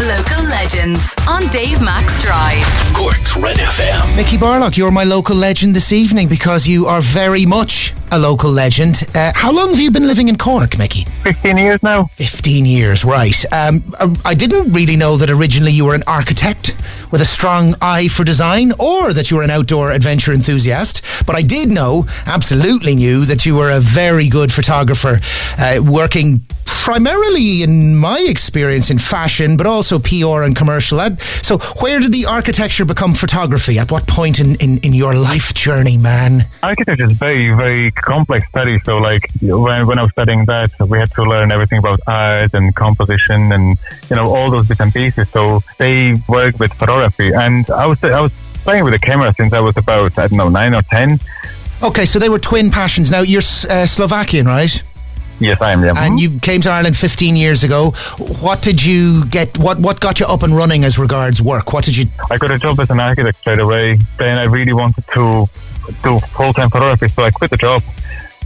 Local legends on Dave Max Drive. Cork's Red FM. Miki Barlok, you're my local legend this evening because you are very much a local legend. Uh, how long have you been living in Cork, Miki? 15 years now. 15 years, right. Um, I didn't really know that originally you were an architect with a strong eye for design or that you were an outdoor adventure enthusiast, but I did know, absolutely knew, that you were a very good photographer uh, working primarily, in my experience, in fashion, but also PR and commercial. ad. So, where did the architecture become photography? At what point in, in, in your life journey, man? Architecture is very, very complex study. So, like when, when I was studying that, we had to learn everything about art and composition and you know all those bits and pieces. So they work with photography, and I was I was playing with a camera since I was about I don't know nine or ten. Okay, so they were twin passions. Now you're uh, Slovakian, right? Yes, I am. Yeah. And you came to Ireland 15 years ago. What did you get? What what got you up and running as regards work? What did you? I got a job as an architect straight away. Then I really wanted to do full time photography, so I quit the job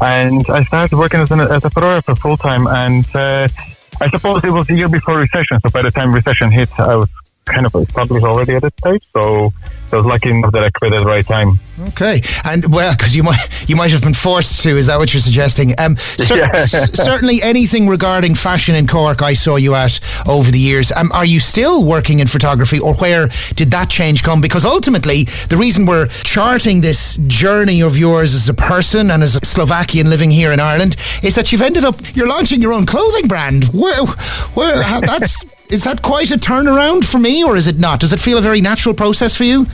and I started working as, an, as a photographer full time. And uh, I suppose it was a year before recession, so by the time recession hit, I was kind of established already at that stage. So I was lucky enough that I quit at the right time. Okay, and well, because you might you might have been forced to. Is that what you're suggesting? Um, cer- Yeah. s- certainly, anything regarding fashion in Cork, I saw you at over the years. Um, are you still working in photography, or where did that change come? Because ultimately, the reason we're charting this journey of yours as a person and as a Slovakian living here in Ireland is that you've ended up you're launching your own clothing brand. Where, where how, that's. Is that quite a turnaround for me, or is it not? Does it feel a very natural process for you?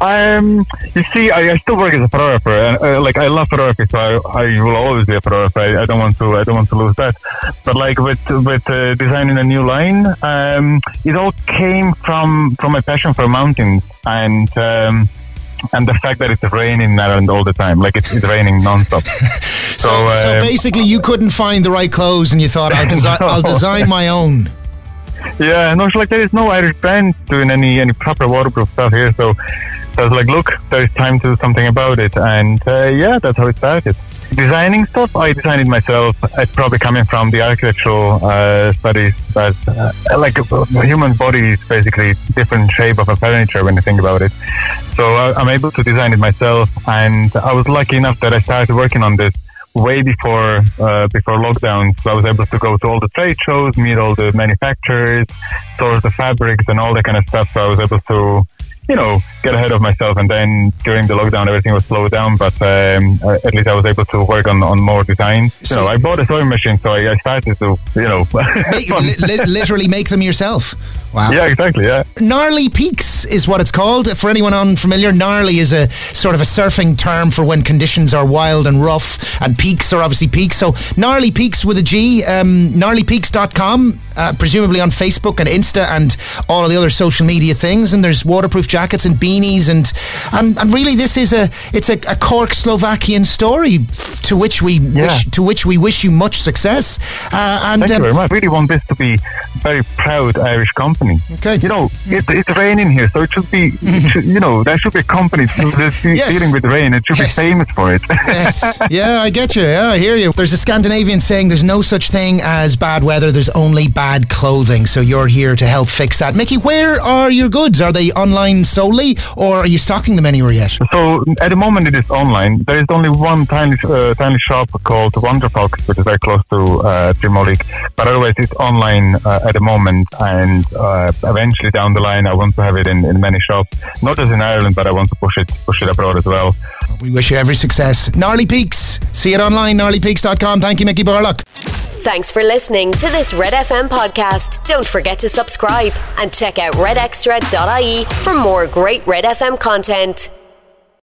Um, you see, I, I still work as a photographer, and uh, like I love photography, so I, I will always be a photographer. I, I don't want to, I don't want to lose that. But like with with uh, designing a new line, um, it all came from from my passion for mountains and. Um, and the fact that it's raining in Ireland all the time, like it's, it's raining nonstop. So, So, so um, basically, you couldn't find the right clothes, and you thought, "I'll, desi- No. I'll design my own." Yeah, no, it's like there is no Irish brand doing any any proper waterproof stuff here. So, I was like, look, there is time to do something about it, and uh, yeah, that's how it started. Designing stuff, I designed it myself. It's probably coming from the architectural uh, studies, but uh, like a human body is basically different shape of a furniture when you think about it. So I, I'm able to design it myself, and I was lucky enough that I started working on this way before uh, before lockdown. So I was able to go to all the trade shows, meet all the manufacturers, source the fabrics and all that kind of stuff. So I was able to, you know, get ahead of myself. And then during the lockdown, everything was slowed down. But um, uh, at least I was able to work on, on more designs. So- you know, I bought a sewing machine, so I, I started to, you know, Make, li- li- literally make them yourself. Wow. yeah, exactly, yeah. Gnarly Peaks is what it's called. For anyone unfamiliar, gnarly is a sort of a surfing term for when conditions are wild and rough, and peaks are obviously peaks. So, Gnarly Peaks with a G, um, gnarlypeaks.com, uh, presumably on Facebook and Insta and all of the other social media things. And there's waterproof jackets and beanies, and and, and really, this is a it's a, a Cork Slovakian story to which we wish to which we wish you much success. Uh, and Thank um, you very much. I really want this to be a very proud Irish company. Okay. You know, it, it's raining here, so it should be, it should, you know, there should be a company that's Yes. dealing with rain. It should Yes. be famous for it. yes. Yeah, I get you. Yeah, I hear you. There's a Scandinavian saying there's no such thing as bad weather, there's only bad clothing. So you're here to help fix that. Miki, where are your goods? Are they online solely or are you stocking them anywhere yet? So at the moment it is online. There is only one tiny uh, tiny shop called Wonderfox, which is very close to uh, Trimolik. But otherwise it's online uh, at the moment, and uh, eventually down the line I want to have it in, in many shops, not just in Ireland, but I want to push it push it abroad as well. We wish you every success. Gnarly Peaks. See it online, gnarlypeaks.com. Thank you, Miki Barlok. Thanks for listening to this Red FM podcast. Don't forget to subscribe and check out redextra.ie for more great Red FM content.